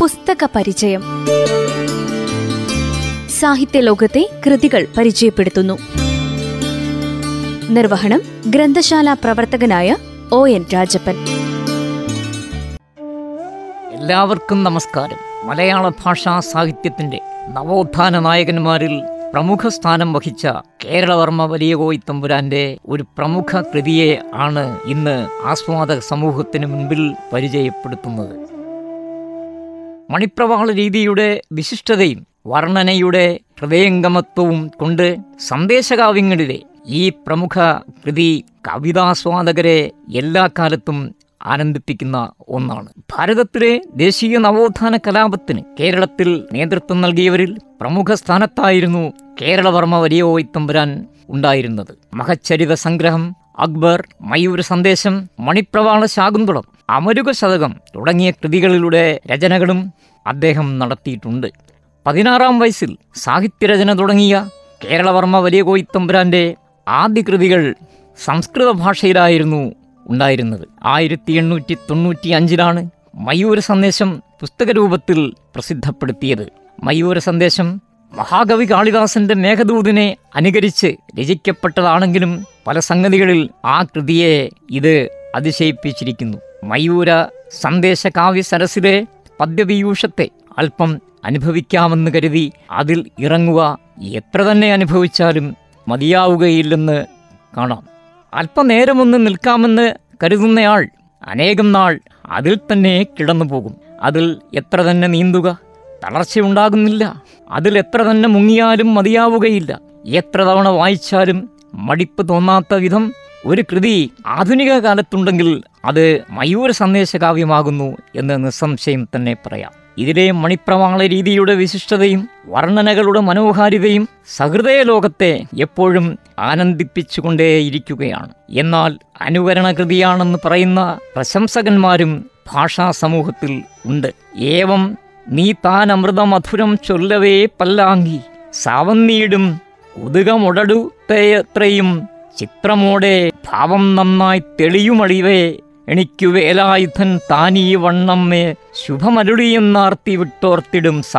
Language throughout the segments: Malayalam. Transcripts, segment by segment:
പുസ്തക പരിചയം സാഹിത്യ ലോകത്തെ കൃതികൾ പരിചയപ്പെടുത്തുന്നു. നിർവഹണം ഗ്രന്ഥശാല പ്രവർത്തകനായ ഒ എൻ രാജപ്പൻ. എല്ലാവർക്കും നമസ്കാരം. മലയാള ഭാഷാ സാഹിത്യത്തിന്റെ നവോത്ഥാന നായകന്മാരിൽ പ്രമുഖ സ്ഥാനം വഹിച്ച കേരളവർമ്മ വലിയ കോയിത്തമ്പുരാന്റെ ഒരു പ്രമുഖ കൃതിയെ ആണ് ഇന്ന് ആസ്വാദക സമൂഹത്തിന് മുൻപിൽ പരിചയപ്പെടുത്തുന്നത്. മണിപ്രവാള രീതിയുടെ വിശിഷ്ടതയും വർണനയുടെ ഹൃദയംഗമത്വവും കൊണ്ട് സന്ദേശകാവ്യങ്ങളിലെ ഈ പ്രമുഖ കൃതി കവിതാസ്വാദകരെ എല്ലാ കാലത്തും ആനന്ദിപ്പിക്കുന്ന ഒന്നാണ്. ഭാരതത്തിലെ ദേശീയ നവോത്ഥാന കലാപത്തിന് കേരളത്തിൽ നേതൃത്വം നൽകിയവരിൽ പ്രമുഖ സ്ഥാനത്തായിരുന്നു കേരളവർമ്മ വലിയ ഓയിത്തമ്പുരാൻ ഉണ്ടായിരുന്നത്. മഹച്ചരിത സംഗ്രഹം അക്ബർ മയൂര സന്ദേശം മണിപ്രവാള ശാകുന്തളം അമരുക ശതകം തുടങ്ങിയ കൃതികളിലൂടെ രചനകളും അദ്ദേഹം നടത്തിയിട്ടുണ്ട്. പതിനാറാം വയസ്സിൽ സാഹിത്യരചന തുടങ്ങിയ കേരളവർമ്മ വലിയ കോയിത്തമ്പുരാന്റെ ആദ്യ കൃതികൾ സംസ്കൃത ഭാഷയിലായിരുന്നു ഉണ്ടായിരുന്നത്. ആയിരത്തി എണ്ണൂറ്റി തൊണ്ണൂറ്റി അഞ്ചിലാണ് മയൂര സന്ദേശം പുസ്തകരൂപത്തിൽ പ്രസിദ്ധപ്പെടുത്തിയത്. മയൂര സന്ദേശം മഹാകവി കാളിദാസന്റെ മേഘദൂതിനെ അനുകരിച്ച് രചിക്കപ്പെട്ടതാണെങ്കിലും പല സംഗതികളിൽ ആ കൃതിയെ ഇത് അതിശയിപ്പിച്ചിരിക്കുന്നു. മയൂര സന്ദേശ കാവ്യ സരസിലെ പദ്യപീയൂഷത്തെ അല്പം അനുഭവിക്കാമെന്ന് കരുതി അതിൽ ഇറങ്ങുക എത്ര തന്നെ അനുഭവിച്ചാലും മതിയാവുകയില്ലെന്ന് കാണാം. അല്പനേരമൊന്ന് നിൽക്കാമെന്ന് കരുതുന്നയാൾ അനേകം നാൾ അതിൽ തന്നെ കിടന്നു പോകും അതിൽ എത്ര തന്നെ നീന്തുക തളർച്ചയുണ്ടാകുന്നില്ല. അതിൽ എത്ര തന്നെ മുങ്ങിയാലും മതിയാവുകയില്ല. എത്ര തവണ വായിച്ചാലും മടിപ്പ് തോന്നാത്ത വിധം ഒരു കൃതി ആധുനിക കാലത്തുണ്ടെങ്കിൽ അത് മയൂര സന്ദേശകാവ്യമാകുന്നു എന്ന് നിസ്സംശയം തന്നെ പറയാം. ഇതിലെ മണിപ്രമാള രീതിയുടെ വിശിഷ്ടതയും വർണനകളുടെ മനോഹാരിതയും സഹൃദയ ലോകത്തെ എപ്പോഴും ആനന്ദിപ്പിച്ചുകൊണ്ടേയിരിക്കുകയാണ്. എന്നാൽ അനുകരണ കൃതിയാണെന്ന് പറയുന്ന പ്രശംസകന്മാരും ഭാഷാ സമൂഹത്തിൽ ഉണ്ട്. ഏവം നീ താൻ അമൃതമധുരം ചൊല്ലവേ പല്ലാങ്കി. സാവന്നീടും ഉതുകമുടടുത്തയത്രയും ചിത്രമോടെ ഭാവം നന്നായി തെളിയുമടിവേ എനിക്കു വേലായുധൻ താനീ വണ്ണമ്മേ ശുഭമരുളിയെന്നാർത്തി വിട്ടോർത്തിടും സ.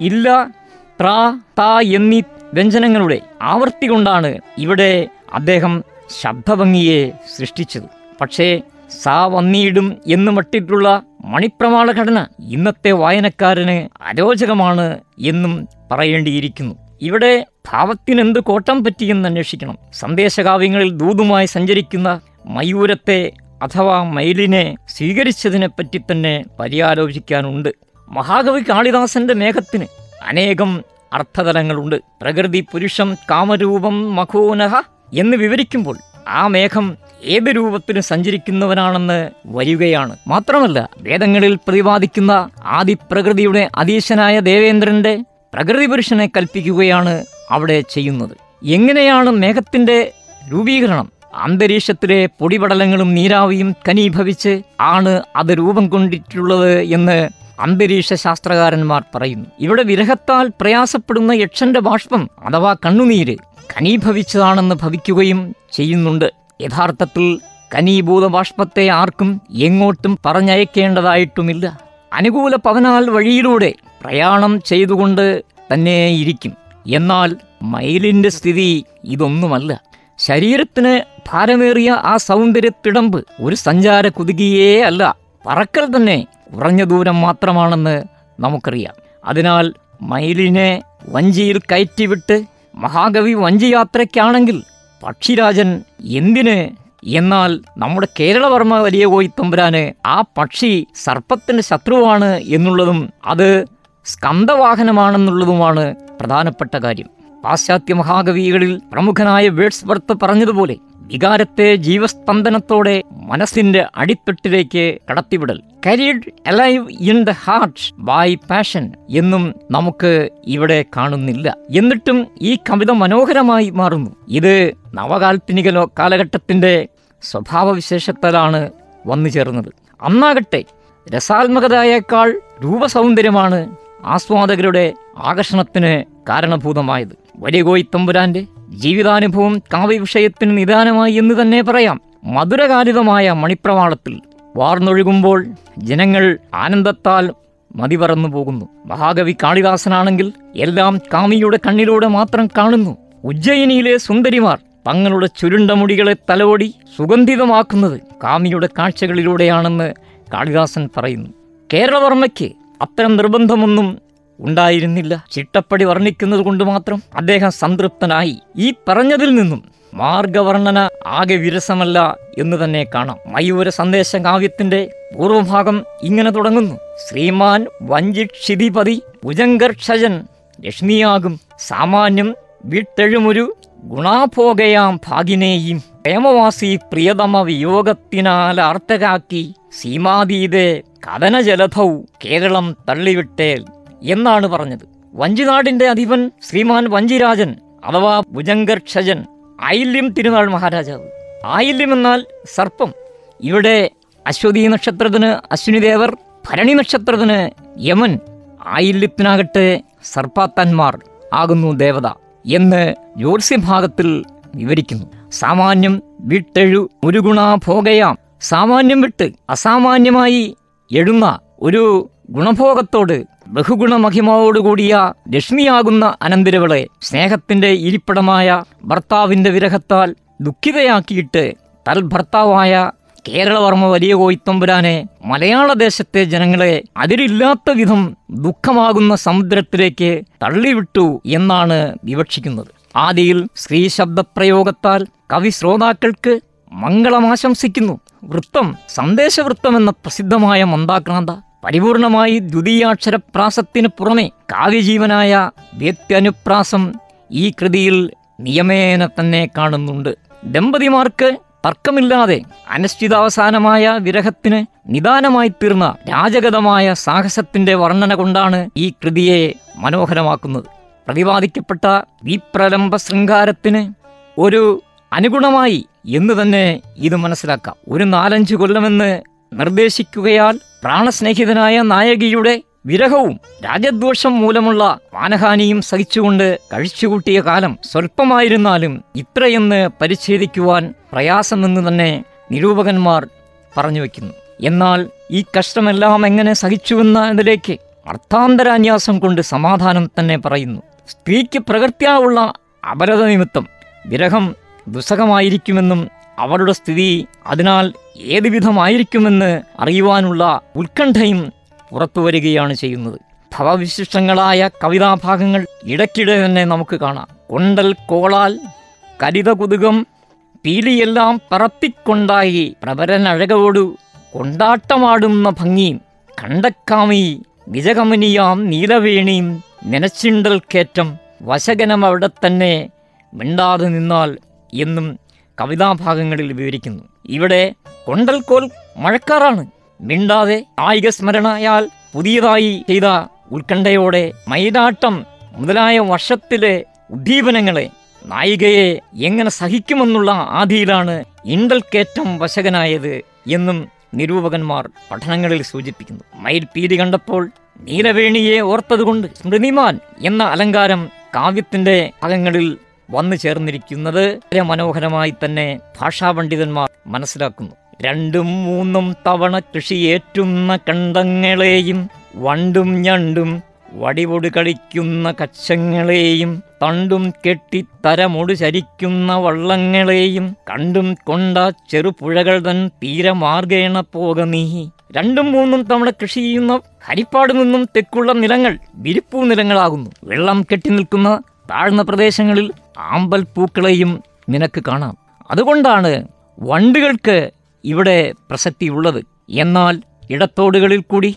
ഇല്ല ത്രാ താ എന്നീ വ്യഞ്ജനങ്ങളുടെ ആവർത്തി കൊണ്ടാണ് ഇവിടെ അദ്ദേഹം ശബ്ദഭംഗിയെ സൃഷ്ടിച്ചത്. പക്ഷേ സാ വന്നീടും എന്ന് മട്ടിട്ടുള്ള മണിപ്രമാള ഘടന ഇന്നത്തെ വായനക്കാരന് അരോചകമാണ് എന്നും പറയേണ്ടിയിരിക്കുന്നു. ഇവിടെ ഭാവത്തിനെന്ത് കോട്ടം പറ്റിയെന്ന് അന്വേഷിക്കണം. സന്ദേശകാവ്യങ്ങളിൽ ദൂതുമായി സഞ്ചരിക്കുന്ന മയൂരത്തെ അഥവാ മയിലിനെ സ്വീകരിച്ചതിനെപ്പറ്റി തന്നെ പര്യാലോചിക്കാനുണ്ട്. മഹാകവി കാളിദാസന്റെ മേഘത്തിന് അനേകം അർത്ഥതലങ്ങളുണ്ട്. പ്രകൃതി പുരുഷം കാമരൂപം മഖോനഹ എന്ന് വിവരിക്കുമ്പോൾ ആ മേഘം ഏത് രൂപത്തിന് സഞ്ചരിക്കുന്നവനാണെന്ന് വരികയാണ്. മാത്രമല്ല വേദങ്ങളിൽ പ്രതിപാദിക്കുന്ന ആദിപ്രകൃതിയുടെ അതീശനായ ദേവേന്ദ്രന്റെ പ്രകൃതി പുരുഷനെ കൽപ്പിക്കുകയാണ് അവിടെ ചെയ്യുന്നത്. എങ്ങനെയാണ് മേഘത്തിന്റെ രൂപീകരണം? അന്തരീക്ഷത്തിലെ പൊടിപടലങ്ങളും നീരാവിയും കനീഭവിച്ച് ആണ് അത് രൂപം കൊണ്ടിട്ടുള്ളത് എന്ന് അന്തരീക്ഷ ശാസ്ത്രകാരന്മാർ പറയുന്നു. ഇവിടെ വിരഹത്താൽ പ്രയാസപ്പെടുന്ന യക്ഷന്റെ ബാഷ്പം അഥവാ കണ്ണുനീര് ഖനീഭവിച്ചതാണെന്ന് ഭവിക്കുകയും ചെയ്യുന്നുണ്ട്. യഥാർത്ഥത്തിൽ കനീഭൂത ബാഷ്പത്തെ ആർക്കും എങ്ങോട്ടും പറഞ്ഞയക്കേണ്ടതായിട്ടുമില്ല. അനുകൂല പവനാൽ വഴിയിലൂടെ പ്രയാണം ചെയ്തുകൊണ്ട് തന്നെ ഇരിക്കും. എന്നാൽ മയിലിന്റെ സ്ഥിതി ഇതൊന്നുമല്ല. ശരീരത്തിന് ഭാരമേറിയ ആ സൗന്ദര്യത്തിടമ്പ് ഒരു സഞ്ചാര കുതുകിയേ അല്ല. പറക്കൽ തന്നെ കുറഞ്ഞ ദൂരം മാത്രമാണെന്ന് നമുക്കറിയാം. അതിനാൽ മയിലിനെ വഞ്ചിയിൽ കയറ്റിവിട്ട് മഹാകവി വഞ്ചിയാത്രയ്ക്കാണെങ്കിൽ പക്ഷിരാജൻ എന്തിന്? എന്നാൽ നമ്മുടെ കേരളവർമ്മ വലിയ കോയിത്തമ്പുരാന് ആ പക്ഷി സർപ്പത്തിന്റെ ശത്രുവാണ് എന്നുള്ളതും അത് സ്കന്ധവാഹനമാണെന്നുള്ളതുമാണ് പ്രധാനപ്പെട്ട കാര്യം. പാശ്ചാത്യ മഹാകവികളിൽ പ്രമുഖനായ വേഡ്സ് വേഡ്സ്വർത്ത് പറഞ്ഞതുപോലെ വികാരത്തെ ജീവസ്പന്ദനത്തോടെ മനസ്സിന്റെ അടിത്തട്ടിലേക്ക് കടത്തിവിടൽ. Carried alive in the heart by passion എന്നും നമുക്ക് ഇവിടെ കാണുന്നില്ല. എന്നിട്ടും ഈ കവിത മനോഹരമായി മാറുന്നു. ഇത് നവകാൽപ്പനിക കാലഘട്ടത്തിന്റെ സ്വഭാവവിശേഷത്താലാണ് വന്നു ചേർന്നത്. അന്നാകട്ടെ രസാത്മകതയേക്കാൾ രൂപസൗന്ദര്യമാണ് ആസ്വാദകരുടെ ആകർഷണത്തിന് കാരണഭൂതമായത്. വലിയ തമ്പുരാന്റെ ജീവിതാനുഭവം കാവ്യവിഷയത്തിന് നിദാനമായി എന്ന് തന്നെ പറയാം. മധുരകാരിതമായ മണിപ്രവാളത്തിൽ വാർന്നൊഴുകുമ്പോൾ ജനങ്ങൾ ആനന്ദത്താൽ മതി പറന്നു പോകുന്നു. മഹാകവി കാളിദാസനാണെങ്കിൽ എല്ലാം കാമിയുടെ കണ്ണിലൂടെ മാത്രം കാണുന്നു. ഉജ്ജയിനിയിലെ സുന്ദരിമാർ തങ്ങളുടെ ചുരുണ്ട മുടികളെ തലോടി സുഗന്ധിതമാക്കുന്നത് കാമിയുടെ കാഴ്ചകളിലൂടെയാണെന്ന് കാളിദാസൻ പറയുന്നു. കേരളവർമ്മയ്ക്ക് അത്തരം നിർബന്ധമൊന്നും ഉണ്ടായിരുന്നില്ല. ചിട്ടപ്പടി വർണിക്കുന്നത് കൊണ്ട് മാത്രം അദ്ദേഹം സംതൃപ്തനായി. ഈ പറഞ്ഞതിൽ നിന്നും മാർഗവർണന ആകെ വിരസമല്ല എന്ന് തന്നെ കാണാം. മയൂര സന്ദേശ കാവ്യത്തിന്റെ പൂർവഭാഗം ഇങ്ങനെ തുടങ്ങുന്നു. ശ്രീമാൻ വഞ്ചിക്ഷിതിപതി ഭുജങ്കർഷജൻ ലക്ഷ്മിയാകും. സാമാന്യം വിട്ടെഴുമൊരു ഗുണാഭോഗയാം ഭാഗിനേയും. പ്രേമവാസി പ്രിയതമ വിയോഗത്തിനാൽ അർത്ഥരാക്കി സീമാതീതെ കഥനജലധൗ കേരളം തള്ളിവിട്ടേൽ എന്നാണ് പറഞ്ഞത്. വഞ്ചിനാടിന്റെ അധിപൻ ശ്രീമാൻ വഞ്ചിരാജൻ അഥവാ ഭുജങ്കർഷജൻ ആയില്യം തിരുനാൾ മഹാരാജാവ്. ആയില്യം എന്നാൽ സർപ്പം. ഇവിടെ അശ്വതി നക്ഷത്രത്തിന് അശ്വിനിദേവർ ഭരണി നക്ഷത്രത്തിന് യമൻ ആയില്യത്തിനാകട്ടെ സർപ്പാത്തന്മാർ ആകുന്നു ദേവത എന്ന് ജ്യോത്സ്യഭാഗത്തിൽ വിവരിക്കുന്നു. സാമാന്യം വിട്ടെഴു ഒരു ഗുണാഭോഗയാം. സാമാന്യം വിട്ട് അസാമാന്യമായി എഴുന്ന ഒരു ഗുണഭോഗത്തോട് ബഹുഗുണമഹിമയോടുകൂടിയ ലക്ഷ്മിയാകുന്ന അനന്തരവളെ സ്നേഹത്തിന്റെ ഇരിപ്പിടമായ ഭർത്താവിന്റെ വിരഹത്താൽ ദുഃഖിതയാക്കിയിട്ട് തൽ ഭർത്താവായ കേരളവർമ്മ വലിയ കോയിത്തമ്പുരാനെ മലയാള ദേശത്തെ ജനങ്ങളെ അതിരില്ലാത്ത വിധം ദുഃഖമാകുന്ന സമുദ്രത്തിലേക്ക് തള്ളിവിട്ടു എന്നാണ് വിവക്ഷിക്കുന്നത്. ആദിയിൽ സ്ത്രീ ശബ്ദപ്രയോഗത്താൽ കവി ശ്രോതാക്കൾക്ക് മംഗളമാശംസിക്കുന്നു വൃത്തം സന്ദേശവൃത്തം എന്ന പ്രസിദ്ധമായ മന്ദാക്രാന്ത പരിപൂർണമായി ദ്വിതീയാക്ഷരപ്രാസത്തിന് പുറമെ കാവ്യജീവനായ വ്യത്യനുപ്രാസം ഈ കൃതിയിൽ നിയമേന തന്നെ കാണുന്നുണ്ട്. ദമ്പതിമാർക്ക് തർക്കമില്ലാതെ അനിശ്ചിതാവസാനമായ വിരഹത്തിന് നിദാനമായി തീർന്ന രാജഗതമായ സാഹസത്തിന്റെ വർണന കൊണ്ടാണ് ഈ കൃതിയെ മനോഹരമാക്കുന്നത്. പ്രതിപാദിക്കപ്പെട്ട വിപ്രലംബ ശൃംഗാരത്തിന് ഒരു അനുഗുണമായി എന്ന് തന്നെ ഇത് മനസ്സിലാക്കാം. ഒരു നാലഞ്ച് കൊല്ലമെന്ന് നിർദ്ദേശിക്കുകയാൽ പ്രാണസ്നേഹിതനായ നായകിയുടെ വിരഹവും രാജദ്വേഷം മൂലമുള്ള മാനഹാനിയും സഹിച്ചുകൊണ്ട് കഴിച്ചുകൂട്ടിയ കാലം സ്വല്പമായിരുന്നാലും ഇത്രയെന്ന് പരിച്ഛേദിക്കുവാൻ പ്രയാസമെന്ന് തന്നെ നിരൂപകന്മാർ പറഞ്ഞു വയ്ക്കുന്നു എന്നാൽ ഈ കഷ്ടമെല്ലാം എങ്ങനെ സഹിച്ചുവെന്നതിലേക്ക് അർത്ഥാന്തരാന്യാസം കൊണ്ട് സമാധാനം തന്നെ പറയുന്നു. സ്ത്രീക്ക് പ്രകൃത്യാവുള്ള അപരത നിമിത്തം വിരഹം ദുസ്സഹമായിരിക്കുമെന്നും അവരുടെ സ്ഥിതി അതിനാൽ ഏത് വിധമായിരിക്കുമെന്ന് അറിയുവാനുള്ള ഉത്കണ്ഠയും പുറത്തു ചെയ്യുന്നത്. ഭവവിശിഷ്ടങ്ങളായ കവിതാഭാഗങ്ങൾ ഇടയ്ക്കിടെ തന്നെ നമുക്ക് കാണാം. കൊണ്ടൽ കോളാൽ കരിത കുതുകം പീലിയെല്ലാം പറത്തിക്കൊണ്ടായി പ്രവരനഴകോടു കൊണ്ടാട്ടമാടുന്ന ഭംഗിയും കണ്ടക്കാമി വിജകമനിയാം നീലവേണിയും നനച്ചിണ്ടൽ കേറ്റം വശകനം അവിടെ തന്നെ മിണ്ടാതെ നിന്നാൽ എന്നും കവിതാഭാഗങ്ങളിൽ വിവരിക്കുന്നു. ഇവിടെ കൊണ്ടൽക്കോൽ മഴക്കാറാണ്. മിണ്ടാതെ കായിക സ്മരണയാൽ പുതിയതായി ചെയ്ത ഉത്കണ്ഠയോടെ മൈലാട്ടം മുതലായ വർഷത്തിലെ ഉദ്ദീപനങ്ങളെ നായികയെ എങ്ങനെ സഹിക്കുമെന്നുള്ള ആധിയിലാണ് ഇണ്ടൽക്കേറ്റം വശകനായത് എന്നും നിരൂപകന്മാർ പഠനങ്ങളിൽ സൂചിപ്പിക്കുന്നു. മയിൽപീരി കണ്ടപ്പോൾ നീലവേണിയെ ഓർത്തതുകൊണ്ട് സ്മൃതിമാൻ എന്ന അലങ്കാരം കാവ്യത്തിന്റെ ഭാഗങ്ങളിൽ വന്നു ചേർന്നിരിക്കുന്നത് വളരെ മനോഹരമായി തന്നെ ഭാഷാ പണ്ഡിതന്മാർ മനസ്സിലാക്കുന്നു. രണ്ടും മൂന്നും തവണ കൃഷിയേറ്റുന്ന കണ്ടങ്ങളെയും വണ്ടും ഞണ്ടും വടിവൊടു കളിക്കുന്ന കച്ചങ്ങളെയും തണ്ടും കെട്ടി തരമൊടു ചരിക്കുന്ന വള്ളങ്ങളെയും കണ്ടും കൊണ്ട ചെറുപുഴകൾ തൻ തീരമാർഗേണ പോക നീ. രണ്ടും മൂന്നും തവണ കൃഷി ചെയ്യുന്ന ഹരിപ്പാട് നിന്നും തെക്കുള്ള നിലങ്ങൾ വിരിപ്പൂ നിലങ്ങളാകുന്നു വെള്ളം കെട്ടി നിൽക്കുന്ന താഴ്ന്ന പ്രദേശങ്ങളിൽ ആമ്പൽ പൂക്കളെയും നിനക്ക് കാണാം. അതുകൊണ്ടാണ് വണ്ടുകൾക്ക് ഇവിടെ പ്രസക്തിയുള്ളത്. എന്നാൽ ഇടത്തോടുകളിൽ കൂടി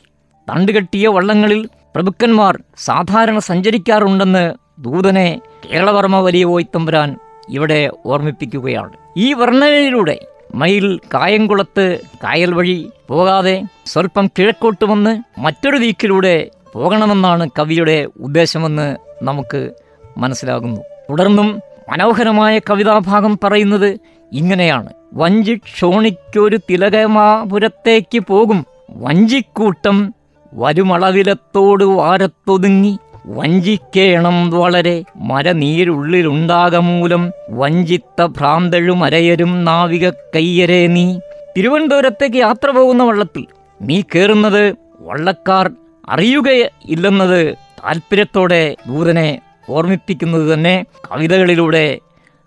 തണ്ടുകെട്ടിയ വള്ളങ്ങളിൽ പ്രഭുക്കന്മാർ സാധാരണ സഞ്ചരിക്കാറുണ്ടെന്ന് ദൂതനെ കേരളവർമ്മ വലിയ ഓയ്ത്തമ്പുരാൻ ഇവിടെ ഓർമ്മിപ്പിക്കുകയാണ്. ഈ വർണനയിലൂടെ മയിൽ കായംകുളത്ത് കായൽ വഴി പോകാതെ സ്വല്പം കിഴക്കോട്ട് വന്ന് മറ്റൊരു വീക്കിലൂടെ പോകണമെന്നാണ് കവിയുടെ ഉദ്ദേശമെന്ന് നമുക്ക് മനസ്സിലാകുന്നു. തുടർന്നും മനോഹരമായ കവിതാഭാഗം പറയുന്നത് ഇങ്ങനെയാണ്. വഞ്ചി ക്ഷോണിക്കൊരു തിലകമാപുരത്തേക്ക് പോകും. വഞ്ചിക്കൂട്ടം വരുമളവിലത്തോട് വാരത്തൊതുങ്ങി. വഞ്ചിക്കേണം വളരെ മരനീരുള്ളിലുണ്ടാകമൂലം വഞ്ചിത്ത ഭ്രാന്തഴും അരയരും നാവിക കയ്യരെ നീ. തിരുവനന്തപുരത്തേക്ക് യാത്ര പോകുന്ന വള്ളത്തിൽ നീ കയറുന്നത് വള്ളക്കാർ അറിയുകയില്ലെന്നത് താല്പര്യത്തോടെ ദൂതനെ ഓർമ്മിപ്പിക്കുന്നത് തന്നെ കവിതകളിലൂടെ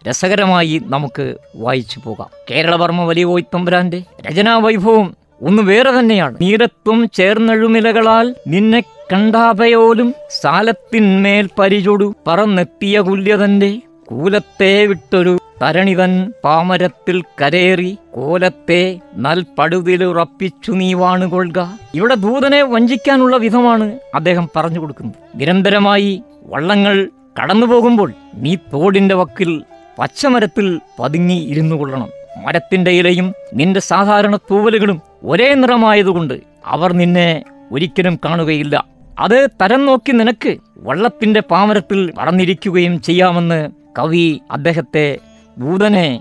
രസകരമായി നമുക്ക് വായിച്ചു പോകാം. കേരളവർമ്മ വലിയ കോയ്ത്തമ്പുരാന്റെ രചനാവൈഭവം ഒന്ന് വേറെ തന്നെയാണ്. നീരത്വം ചേർന്നെഴുമിലകളാൽ നിന്നെ കണ്ടാപയോലും സാലത്തിന്മേൽ പരിചൊടു പറന്നെത്തിയ കുല്യതന്റെ കൂലത്തെ വിട്ടൊരു തരണിതൻ പാമരത്തിൽ കരേറി കോലത്തെ നൽപടുതിലുറപ്പിച്ചു നീ വാണുകൊള്ളുക. ഇവിടെ ദൂതനെ വഞ്ചിക്കാനുള്ള വിധമാണ് അദ്ദേഹം പറഞ്ഞു കൊടുക്കുന്നത്. നിരന്തരമായി വള്ളങ്ങൾ കടന്നു പോകുമ്പോൾ നീ തോടിന്റെ വക്കിൽ പച്ചമരത്തിൽ പതുങ്ങി ഇരുന്നു കൊള്ളണം. മരത്തിന്റെ ഇലയും നിന്റെ സാധാരണ തൂവലുകളും ഒരേ നിറമായതുകൊണ്ട് അവർ നിന്നെ ഒരിക്കലും കാണുകയില്ല. അത് തരം നോക്കി നിനക്ക് വള്ളത്തിന്റെ പാമരത്തിൽ പറന്നിരിക്കുകയും ചെയ്യാമെന്ന് കവി അദ്ദേഹത്തെ ഭൂതനെ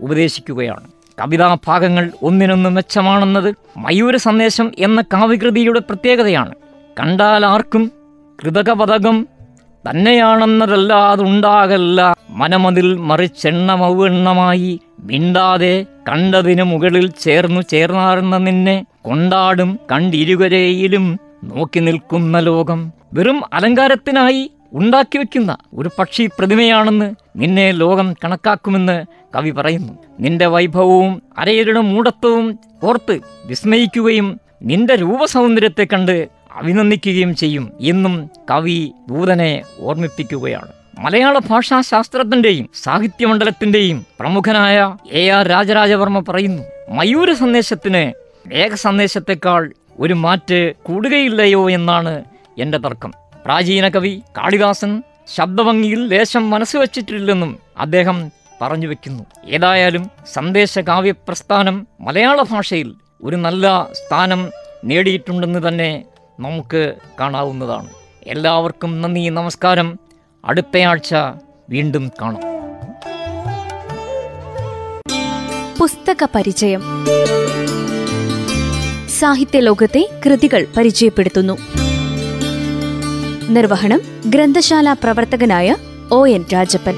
ഉപദേശിക്കുകയാണ്. കവിതാഭാഗങ്ങൾ ഒന്നിനൊന്ന് മെച്ചമാണെന്നത് മയൂര സന്ദേശം എന്ന കാവ്യകൃതിയുടെ പ്രത്യേകതയാണ്. കണ്ടാൽ ആർക്കും കൃതകപതകം തന്നെയാണെന്നതല്ലാതുണ്ടാകല്ല. മനമതിൽ മറിച്ചെണ്ണമൗവെണ്ണമായി മിണ്ടാതെ കണ്ടതിനു മുകളിൽ ചേർന്നു ചേർന്നാർന്ന നിന്നെ കൊണ്ടാടും കണ്ടിരുകരയിലും നോക്കി നിൽക്കുന്ന ലോകം. വെറും അലങ്കാരത്തിനായി ഉണ്ടാക്കി വെക്കുന്ന ഒരു പക്ഷി പ്രതിമയാണെന്ന് നിന്നെ ലോകം കണക്കാക്കുമെന്ന് കവി പറയുന്നു. നിന്റെ വൈഭവവും അരയരുടെ മൂടത്വവും ഓർത്ത് വിസ്മയിക്കുകയും നിന്റെ രൂപസൗന്ദര്യത്തെ കണ്ട് അഭിനന്ദിക്കുകയും ചെയ്യും എന്നും കവി ദൂതനെ ഓർമ്മിപ്പിക്കുകയാണ്. മലയാള ഭാഷാ ശാസ്ത്രത്തിന്റെയും സാഹിത്യമണ്ഡലത്തിന്റെയും പ്രമുഖനായ എ ആർ രാജരാജവർമ്മ പറയുന്നു മയൂര സന്ദേശത്തിന് ഏക സന്ദേശത്തെക്കാൾ ഒരു മാറ്റ് കൂടുകയില്ലയോ എന്നാണ് എന്റെ തർക്കം. പ്രാചീന കവി കാളിദാസൻ ശബ്ദഭംഗിയിൽ ലേശം മനസ്സ് വച്ചിട്ടില്ലെന്നും അദ്ദേഹം പറഞ്ഞു വെക്കുന്നു. ഏതായാലും സന്ദേശ കാവ്യ പ്രസ്ഥാനം മലയാള ഭാഷയിൽ ഒരു നല്ല സ്ഥാനം നേടിയിട്ടുണ്ടെന്ന് തന്നെ നമുക്ക് കാണാവുന്നതാണ്. എല്ലാവർക്കും നന്ദി നമസ്കാരം. അടുത്തയാഴ്ച വീണ്ടും കാണാം. പുസ്തക പരിചയം. സാഹിത്യ ലോകത്തെ കൃതികൾ പരിചയപ്പെടുത്തുന്നു. നിർവഹണം ഗ്രന്ഥശാല പ്രവർത്തകനായ ഒ എൻ രാജപ്പൻ.